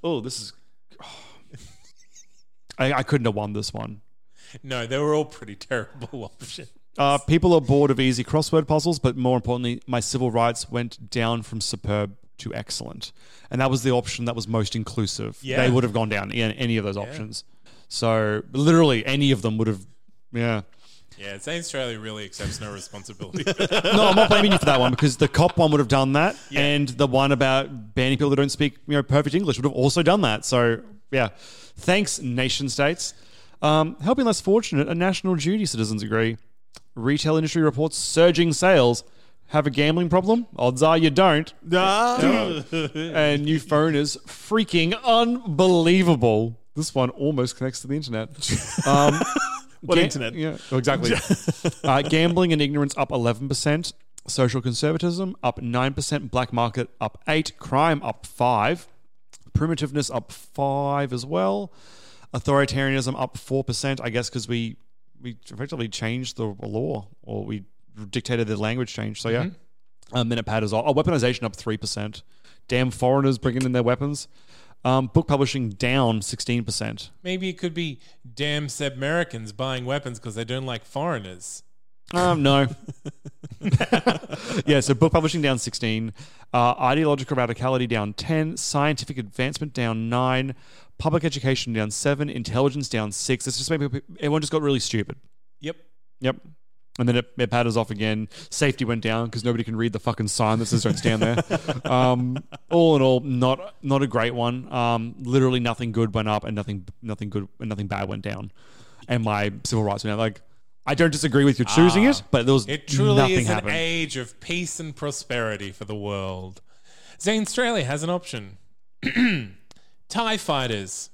S3: Oh, this is. I, I couldn't have won this one.
S1: No, they were all pretty terrible options.
S3: Uh, people are bored of easy crossword puzzles, but more importantly, my civil rights went down from superb to excellent, and that was the option that was most inclusive.
S1: Yeah.
S3: They would have gone down in any of those options. So literally, any of them would have. Yeah.
S1: Yeah, Zanstralia really accepts no responsibility.
S3: No, I'm not blaming you for that one because the cop one would have done that,
S1: Yeah.
S3: and the one about banning people that don't speak you know perfect English would have also done that. So yeah, thanks nation states. Um, helping less fortunate, a national duty. Citizens agree. Retail industry reports surging sales. Have a gambling problem? Odds are you don't.
S2: Ah.
S3: and new phone is freaking unbelievable. This one almost connects to the internet. Um,
S2: What
S3: ga-
S2: internet?
S3: Yeah, exactly. uh, gambling and ignorance up 11%. Social conservatism up 9%. Black market up 8 Crime up 5 Primitiveness up 5 as well. Authoritarianism up 4%, I guess, because we, we effectively changed the law or we dictated the language change. So, yeah. Um, then it patters off. Oh, weaponization up 3%. Damn foreigners bringing in their weapons. Um, book publishing down 16%.
S1: Maybe it could be damn Americans buying weapons because they don't like foreigners.
S3: Um, no. yeah, so book publishing down 16, uh, ideological radicality down 10, scientific advancement down 9, public education down 7, intelligence down 6. It's just maybe everyone just got really stupid.
S1: Yep.
S3: Yep. And then it, it patters off again. Safety went down because nobody can read the fucking sign that says don't stand there. um, all in all, not not a great one. Um, literally nothing good went up and nothing nothing good and nothing bad went down. And my civil rights went down. Like I don't disagree with you choosing it, ah. but there was
S1: It truly
S3: nothing
S1: is
S3: happened.
S1: an age of peace and prosperity for the world. Zanstralia has an option. TIE fighters.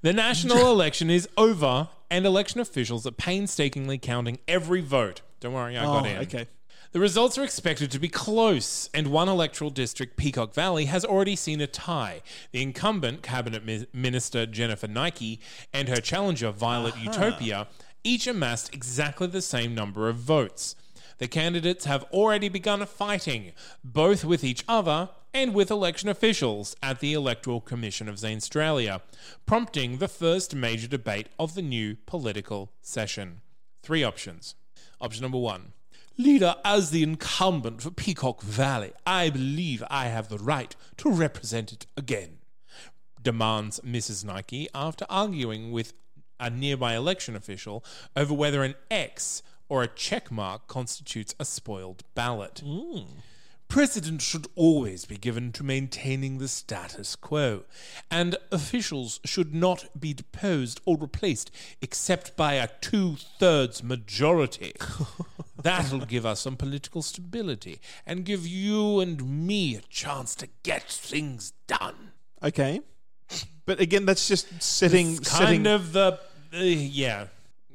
S1: The national election is over, and election officials are painstakingly counting every vote. Don't worry, I
S2: Oh,
S1: got in.
S2: okay.
S1: The results are expected to be close, and one electoral district, Peacock Valley, has already seen a tie. The incumbent cabinet minister Jennifer Nike and her challenger Violet Utopia each amassed exactly the same number of votes. The candidates have already begun fighting, both with each other and with election officials at the Electoral Commission of Zanstralia, prompting the first major debate of the new political session. Three options. Option number one. Leader, as the incumbent for Peacock Valley, I believe I have the right to represent it again, demands Mrs. Nike after arguing with a nearby election official over whether an X or a check mark constitutes a spoiled ballot. Hmm. Precedence should always be given to maintaining the status quo, and officials should not be deposed or replaced except by a two thirds majority. That'll give us some political stability and give you and me a chance to get things done.
S2: Okay. But again, that's just setting
S1: It's kind
S2: setting.
S1: of the. Uh, yeah.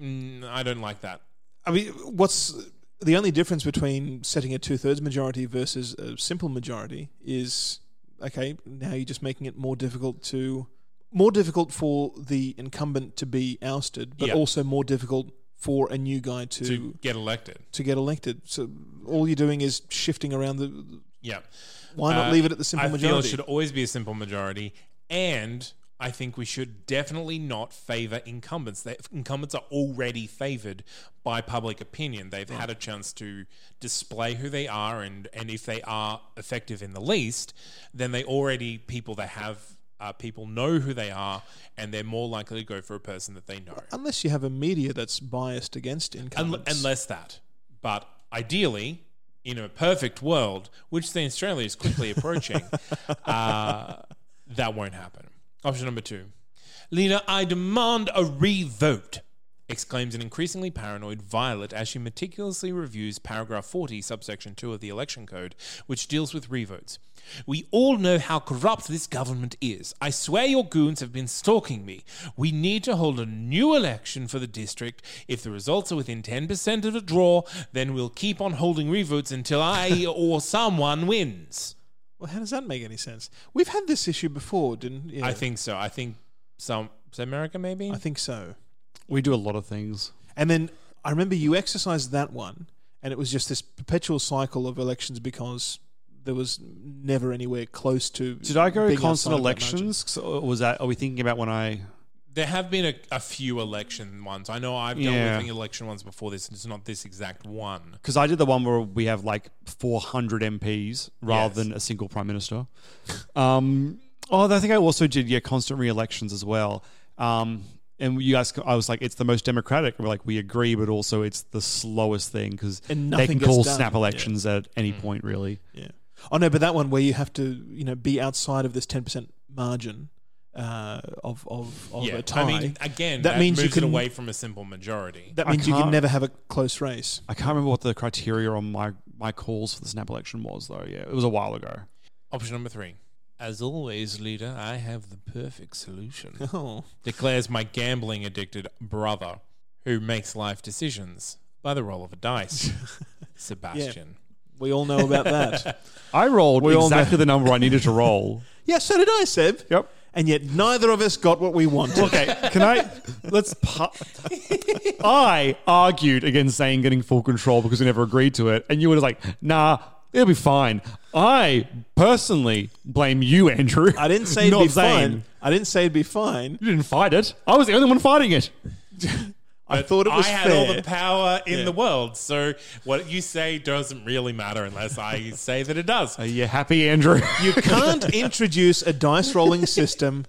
S1: Mm, I don't like that.
S2: I mean, what's the only difference between setting a two thirds majority versus a simple majority is okay. Now you're just making it more difficult to more difficult for the incumbent to be ousted, but
S1: Yeah.
S2: also more difficult for a new guy to,
S1: To
S2: to
S1: get elected.
S2: To get elected. So all you're doing is shifting around the.
S1: Yeah.
S2: Why not
S1: Uh,
S2: leave it at the simple
S1: I
S2: majority?
S1: feel it should always be a simple majority, and I think we should definitely not favor incumbents. They, incumbents are already favored by public opinion. They've had a chance to display who they are, and and if they are effective in the least, then they already people that have. Uh, people know who they are, and they're more likely to go for a person that they know.
S2: Unless you have a media that's biased against
S1: Un-
S2: incumbents.
S1: unless that. But ideally, in a perfect world, which the Australia is quickly approaching, uh, that won't happen. Option number two. Leader, I demand a revote, exclaims an increasingly paranoid Violet as she meticulously reviews paragraph 40, subsection 2 of the election code, which deals with revotes. We all know how corrupt this government is. I swear your goons have been stalking me. We need to hold a new election for the district. If the results are within 10% of a draw, then we'll keep on holding revotes until I or someone wins.
S2: Well, how does that make any sense? We've had this issue before, didn't? Yeah,
S1: I think so. I think some. Is America maybe?
S2: I think so.
S3: We do a lot of things.
S2: And then I remember you exercised that one, and it was just this perpetual cycle of elections because there was never anywhere close to.
S3: Did I go constant
S2: outside of that margin.
S3: elections? Or uh, was that? Are we thinking about when I?
S1: There have been a, a few election ones. I know I've done
S3: Yeah.
S1: election ones before this, and it's not this exact one.
S3: Because I did the one where we have like 400 MPs rather
S1: Yes.
S3: than a single prime minister. Um, oh, I think I also did yeah constant re-elections as well. Um, and you guys, I was like, it's the most democratic. We're like, we agree, but also it's the slowest thing because
S2: And
S3: they
S2: nothing
S3: can call
S2: done.
S3: snap
S2: Yeah.
S3: elections at any
S1: Mm.
S3: point, really.
S2: Yeah. Oh no, but that one where you have to, you know, be outside of this ten percent margin uh, of of, of
S1: yeah,
S2: a tie.
S1: I mean, again,
S2: that
S1: that,
S2: means you
S1: moves it
S2: can-
S1: away from a simple majority.
S2: that means you can never have a close race.
S3: I can't remember what the criteria on my my calls for the snap election was, though. Yeah, it was a while ago.
S1: Option number three. As always, leader, I have the perfect solution.
S2: Oh,
S1: Declares my gambling addicted brother, who makes life decisions by the roll of a dice. Sebastian.
S2: we all know about that.
S3: I rolled
S2: We all know-
S3: exactly the number I needed to roll.
S2: yeah, so did I, Seb.
S3: Yep.
S2: And yet neither of us got what we wanted.
S3: Okay, can I? Let's. Pa- I argued against saying getting full control because we never agreed to it, and you were like, "Nah, it'll be fine." I personally blame you, Andrew.
S2: I didn't say it'd
S3: not
S2: be
S3: Zane.
S2: fine. I didn't say it'd be fine.
S3: You didn't fight it. I was the only one fighting it.
S2: I thought it was
S1: I had
S2: fair.
S1: all the power in
S2: Yeah.
S1: the world, so what you say doesn't really matter unless I say that it does.
S3: Are you happy, Andrew?
S2: you can't introduce a dice rolling system,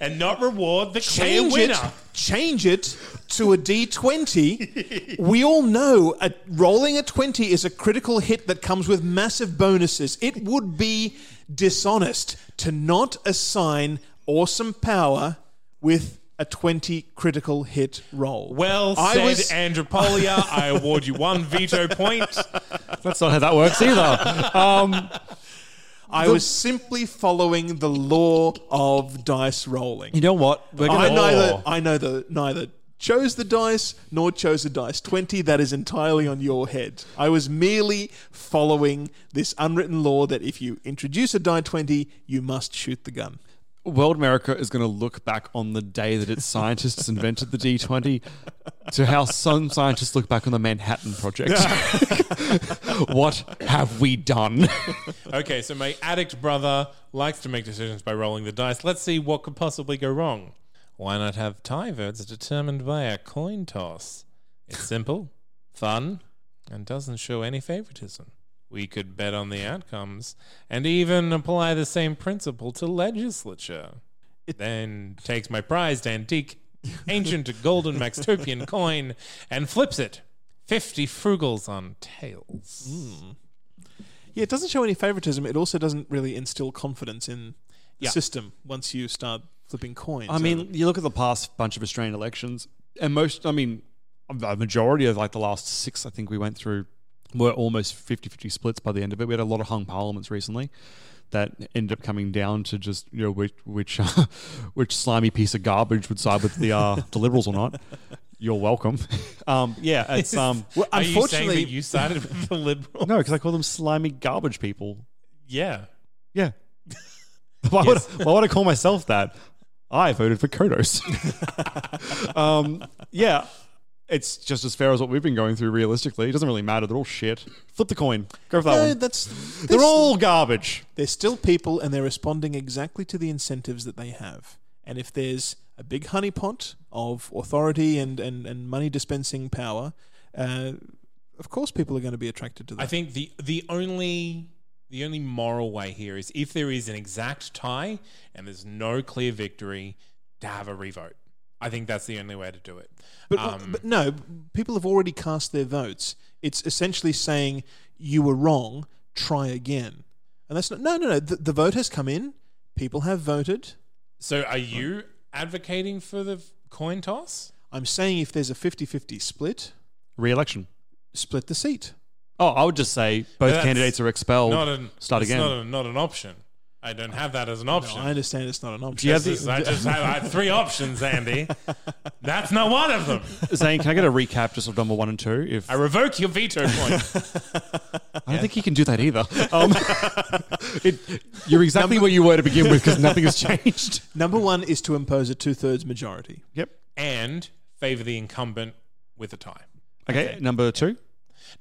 S1: And not reward the clear
S2: change it,
S1: winner.
S2: change it to a d20. we all know a, rolling a 20 is a critical hit that comes with massive bonuses. It would be dishonest to not assign awesome power with a 20 critical hit roll.
S1: Well
S2: I
S1: said,
S2: was-
S1: Andropolia. I award you one veto point.
S3: That's not how that works either. Um,
S2: I was simply following the law of dice rolling.
S3: you know what? We're
S2: I
S3: gonna,
S2: neither I neither neither chose the dice nor chose the dice. Twenty that is entirely on your head. I was merely following this unwritten law that if you introduce a die twenty, you must shoot the gun.
S3: World America is going to look back on the day that its scientists invented the D20 to how some scientists look back on the Manhattan Project. what have we done?
S1: Okay, so my addict brother likes to make decisions by rolling the dice. Let's see what could possibly go wrong. Why not have tie votes determined by a coin toss? It's simple, fun, and doesn't show any favoritism. We could bet on the outcomes and even apply the same principle to legislature. It then takes my prized antique, ancient golden Maxtopian coin and flips it. 50 frugals on tails. Hmm.
S2: Yeah, it doesn't show any favoritism. It also doesn't really instill confidence in the
S1: Yeah.
S2: system once you start flipping coins.
S3: I mean, you look at the past bunch of Australian elections, and most, I mean, a majority of like the last six, I think we went through, were almost 50 50 splits by the end of it. We had a lot of hung parliaments recently that ended up coming down to just, you know, which, which, which slimy piece of garbage would side with the, uh, the Liberals or not. You're welcome. Um, yeah, it's, um,
S2: well,
S1: Are you
S2: unfortunately,
S1: that you sided with the Liberals.
S3: no, because I call them slimy garbage people.
S1: Yeah.
S3: Yeah. why, would, why would I call myself that? I voted for Kodos. um, yeah, it's just as fair as what we've been going through. Realistically, it doesn't really matter. They're all shit. Flip the coin. Go for that
S2: no,
S3: one.
S2: that's
S3: They're
S2: this-
S3: all garbage.
S2: They're still people and they're responding exactly to the incentives that they have. And if there's a big honeypot of authority and, and, and money dispensing power, uh, of course people are going to be attracted to that.
S1: I think the the only the only moral way here is if there is an exact tie and there's no clear victory, to have a revote. I think that's the only way to do it.
S2: but,
S1: Um,
S2: but no, people have already cast their votes. It's essentially saying you were wrong, try again. And that's not, no, no, no. The, the vote has come in. People have voted.
S1: so are you advocating for the coin toss?
S2: I'm saying if there's a 50 50 split,
S3: Re-election.
S2: split the seat.
S3: Oh, I would just say both
S1: That's
S3: candidates are expelled.
S1: Not an
S3: start again.
S1: Not, a, not an option. I don't have that as an option.
S2: No, I understand it's not an option.
S3: Do you have the-
S1: is- I just have I have three options, Andy. That's not one of them.
S3: Zane, can I get a recap just of number one and two? If
S1: I revoke your veto point.
S3: I don't think you can do that either. Um, it, you're exactly where you were to begin with because nothing has changed.
S2: Number one is to impose a two thirds majority.
S3: Yep.
S1: and favor the incumbent with a tie.
S3: Okay, number two.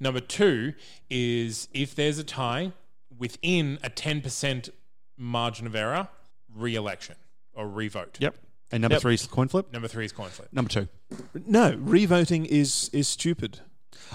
S1: Number two is if there's a tie within a 10% margin of error, re election or revote.
S3: Yep. And number
S2: Yep.
S3: three is coin flip.
S1: Number three is coin flip.
S3: Number two.
S2: No, revoting is is stupid.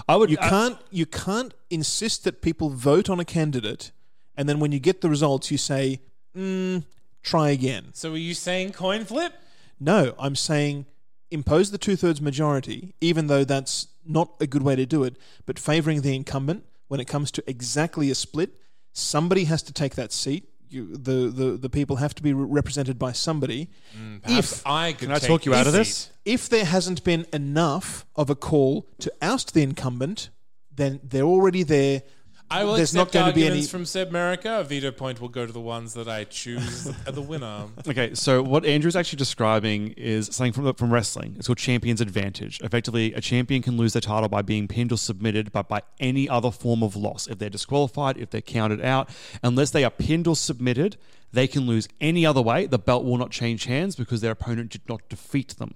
S3: I would.
S2: You
S3: uh,
S2: can't you can't insist that people vote on a candidate, and then when you get the results, you say, mm, "Try again."
S1: So are you saying coin flip?
S2: No, I'm saying impose the two thirds majority, even though that's not a good way to do it, but favouring the incumbent when it comes to exactly a split. Somebody has to take that seat. You, the, the, the people have to be re- represented by somebody.
S1: Mm, perhaps
S2: If-
S1: I could
S3: Can I talk you out of this?
S2: If there hasn't been enough of a call to oust the incumbent, then they're already there.
S1: I will
S2: There's
S1: accept
S2: not going to be any.
S1: from Sebmerica. A veto point will go to the ones that I choose as the winner.
S3: Okay, so what Andrew's actually describing is something from from wrestling. It's called champion's advantage. Effectively, a champion can lose their title by being pinned or submitted, but by any other form of loss. If they're disqualified, if they're counted out, unless they are pinned or submitted, they can lose any other way. The belt will not change hands because their opponent did not defeat them.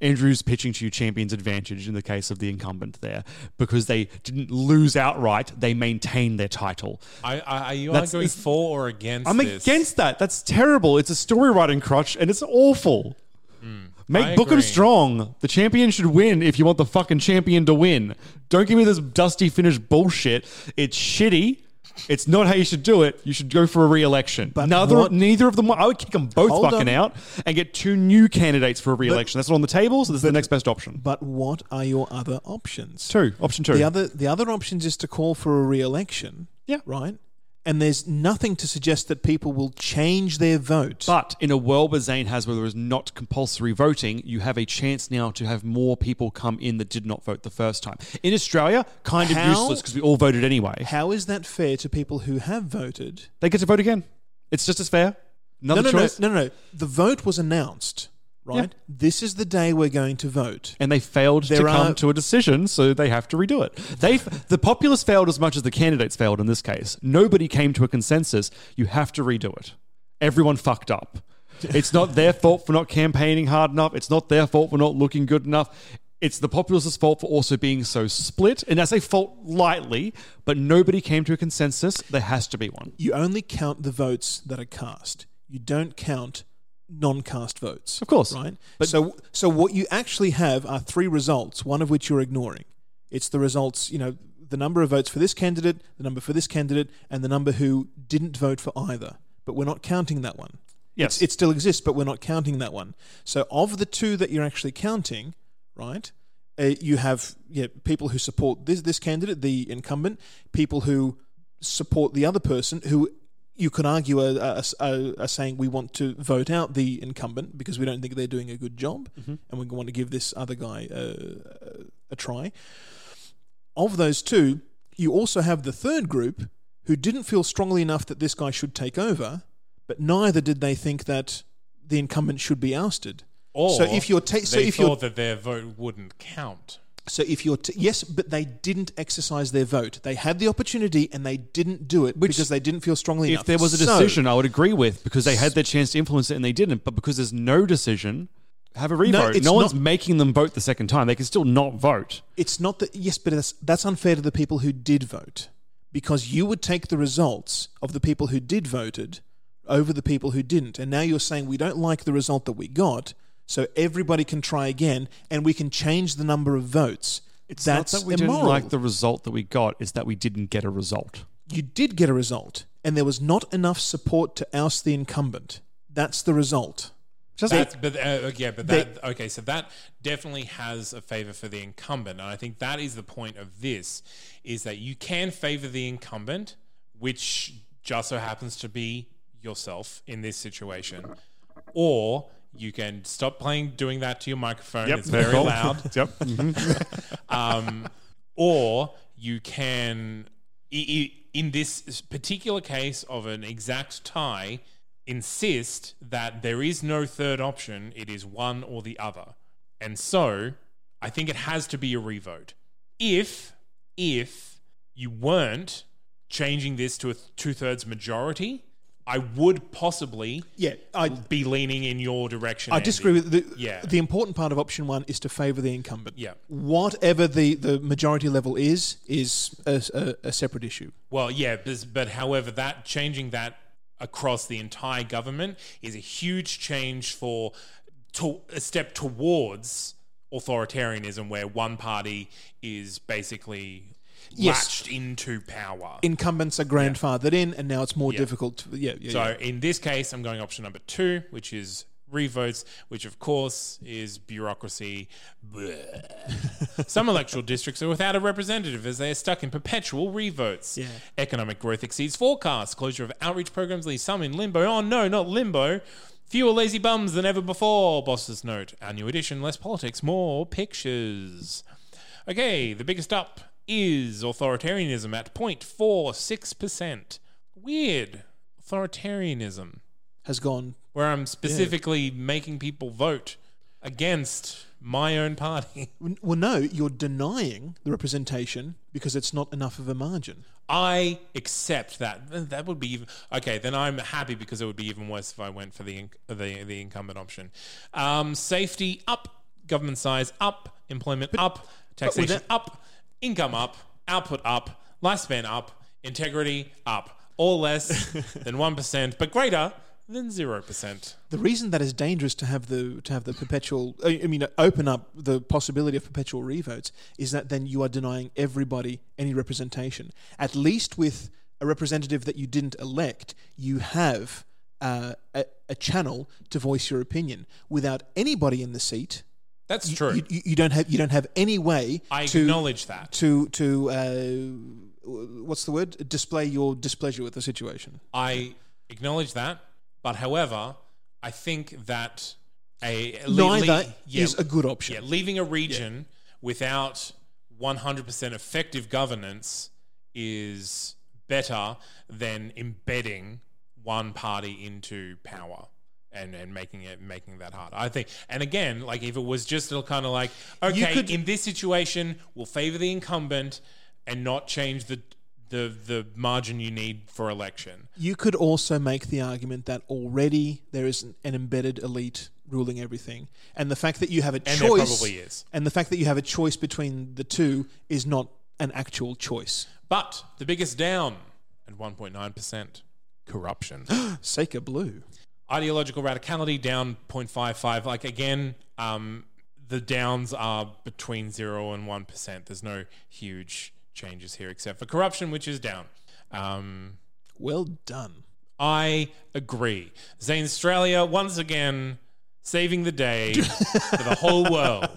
S3: Andrew's pitching to you champion's advantage in the case of the incumbent there because they didn't lose outright; they maintained their title.
S1: I, I, are you
S3: That's,
S1: arguing for or against?
S3: I'm
S1: this?
S3: against that. That's terrible. It's a story writing crutch, and it's awful. Hmm. Make
S1: I
S3: Bookham strong. The champion should win if you want the fucking champion to win. Don't give me this dusty finish bullshit. It's shitty. It's not how you should do it. You should go for a re-election.
S2: But
S3: neither,
S2: what-
S3: neither of them. I would kick them both
S2: Hold
S3: fucking
S2: on.
S3: out and get two new candidates for a re-election. That's not on the table. So this is the next best option.
S2: But what are your other options?
S3: Two. Option two.
S2: The other the other options is to call for a re-election.
S3: Yeah.
S2: Right. And there's nothing to suggest that people will change their vote.
S3: But in a world where Zane has where there is not compulsory voting, you have a chance now to have more people come in that did not vote the first time. In Australia, kind of
S2: How-
S3: useless because we all voted anyway.
S2: how is that fair to people who have voted?
S3: They get to vote again. It's just as fair. Another
S2: no, no,
S3: choice.
S2: no, no, no. The vote was announced. Right. This is the day we're going to vote.
S3: And they failed to
S2: There
S3: come
S2: are-
S3: to a decision, so they have to redo it. They, the populace failed as much as the candidates failed in this case. Nobody came to a consensus. You have to redo it. Everyone fucked up. It's not their fault for not campaigning hard enough. It's not their fault for not looking good enough. It's the populace's fault for also being so split. And I say fault lightly, but nobody came to a consensus. There has to be one.
S2: You only count the votes that are cast. You don't count non-cast votes.
S3: Of course.
S2: Right?
S3: But-
S2: so so what you actually have are three results, one of which you're ignoring. It's the results, you know, the number of votes for this candidate, the number for this candidate, and the number who didn't vote for either. But we're not counting that one.
S3: Yes.
S2: It's, it still exists, but we're not counting that one. So of the two that you're actually counting, right? Uh, you have yeah, people who support this this candidate, the incumbent, people who support the other person, who you could argue are saying we want to vote out the incumbent because we don't think they're doing a good job, mm-hmm. and we want to give this other guy a, a try. Of those two, you also have the third group who didn't feel strongly enough that this guy should take over, but neither did they think that the incumbent should be ousted.
S1: Or
S2: so if you're ta-
S1: they
S2: so if you're
S1: that their vote wouldn't count.
S2: So if you're t- yes, but they didn't exercise their vote. They had the opportunity and they didn't do it because they didn't feel strongly enough.
S3: If there was a
S2: So-
S3: decision, I would agree with because they had their chance to influence it and they didn't. But because there's no decision, have a revote. No, one's
S2: not-
S3: making them vote the second time. They can still not vote.
S2: It's not that yes, but that's that's unfair to the people who did vote because you would take the results of the people who did voted over the people who didn't, and now you're saying we don't like the result that we got, so everybody can try again and we can change the number of votes.
S3: It's
S2: that's
S3: not that we
S2: immoral.
S3: didn't like the result that we got; it's that we didn't get a result.
S2: you did get a result, and there was not enough support to oust the incumbent. That's the result.
S1: That's, but uh, yeah, but
S2: they-
S1: that okay. So that definitely has a favor for the incumbent, and I think that is the point of this: is that you can favor the incumbent, which just so happens to be yourself in this situation, or you can stop playing doing that to your microphone. it's very loud.
S3: yep.
S1: um, or you can, in this particular case of an exact tie, insist that there is no third option. It is one or the other, and so I think it has to be a revote. If if you weren't changing this to a two thirds majority, I would possibly
S2: Yeah, I'd,
S1: be leaning in your direction.
S2: I
S1: Andy.
S2: disagree with the
S1: Yeah.
S2: the important part of option one is to favour the incumbent.
S1: Yeah.
S2: Whatever the, the majority level is is a, a, a separate issue.
S1: Well, yeah, but, but however, that changing that across the entire government is a huge change for to, a step towards authoritarianism, where one party is basically
S2: Yes.
S1: latched into power.
S2: Incumbents are grandfathered in, and now it's more difficult. To, yeah, yeah,
S1: So
S2: yeah.
S1: in this case, I'm going option number two, which is revotes, which of course is bureaucracy. Bleh. Some electoral districts are without a representative as they are stuck in perpetual revotes.
S2: Yeah.
S1: Economic growth exceeds forecasts. Closure of outreach programs leaves some in limbo. Oh no, not limbo. Fewer lazy bums than ever before, bosses note. Our new edition, less politics, more pictures. Okay, the biggest up is authoritarianism at 0.46%. Weird. Authoritarianism,
S2: has gone.
S1: where I'm specifically making people vote against my own party.
S2: Well, no, you're denying the representation because it's not enough of a margin.
S1: I accept that. That would be even okay. Then I'm happy because it would be even worse if I went for the the the incumbent option. Um, safety up, government size up, employment up, taxation up, income up, output up, lifespan up, integrity up. All less than one percent, but greater than zero percent.
S2: The reason that is dangerous to have the to have the perpetual, I I mean, open up the possibility of perpetual revotes is that then you are denying everybody any representation. At least with a representative that you didn't elect, you have uh, a, a channel to voice your opinion. Without anybody in the seat,
S1: That's
S2: you-
S1: true.
S2: You, you, don't have you don't have any way.
S1: I
S2: to,
S1: acknowledge that.
S2: to to uh, what's the word? Display your displeasure with the situation.
S1: I acknowledge that, but however, I think that a
S2: Neither
S1: yeah,
S2: is a good option.
S1: Yeah, leaving a region without 100% effective governance is better than embedding one party into power. And, and making it making that hard. I think, and again, like if it was just a kind of like, okay,
S2: could-
S1: in this situation, we'll favor the incumbent and not change the the the margin you need for election.
S2: You could also make the argument that already there is an, an embedded elite ruling everything, and the fact that you have a
S1: And
S2: choice,
S1: probably is.
S2: and the fact that you have a choice between the two is not an actual choice.
S1: But the biggest down at 1.9%, corruption.
S2: Seika Blue.
S1: Ideological radicality down 0.55. Like again, um, the downs are between 0 and 1%. There's no huge changes here except for corruption, which is down. Um,
S2: Well done.
S1: I agree. Zanstralia, once again, saving the day for the whole world.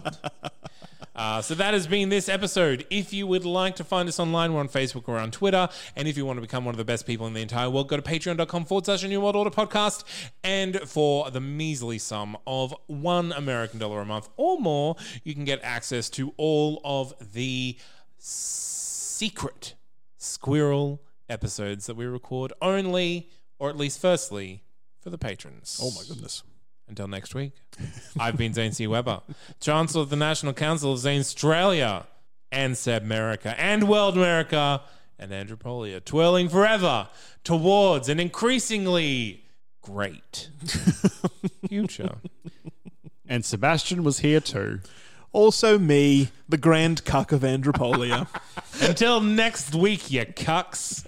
S1: Uh, so that has been this episode. If you would like to find us online, we're on Facebook or on Twitter. And if you want to become one of the best people in the entire world, go to patreon.com forward slash a New World Order podcast. And for the measly sum of one American dollar a month or more, you can get access to all of the secret squirrel episodes that we record only, or at least firstly, for the patrons.
S2: Oh my goodness.
S1: Until next week, I've been Zane C. Weber, Chancellor of the National Council of Zanstralia and Sebmerica and World America and Andropolia, twirling forever towards an increasingly great future.
S3: And Sebastian was here too.
S2: Also, me, the grand cuck of Andropolia.
S1: Until next week, you cucks.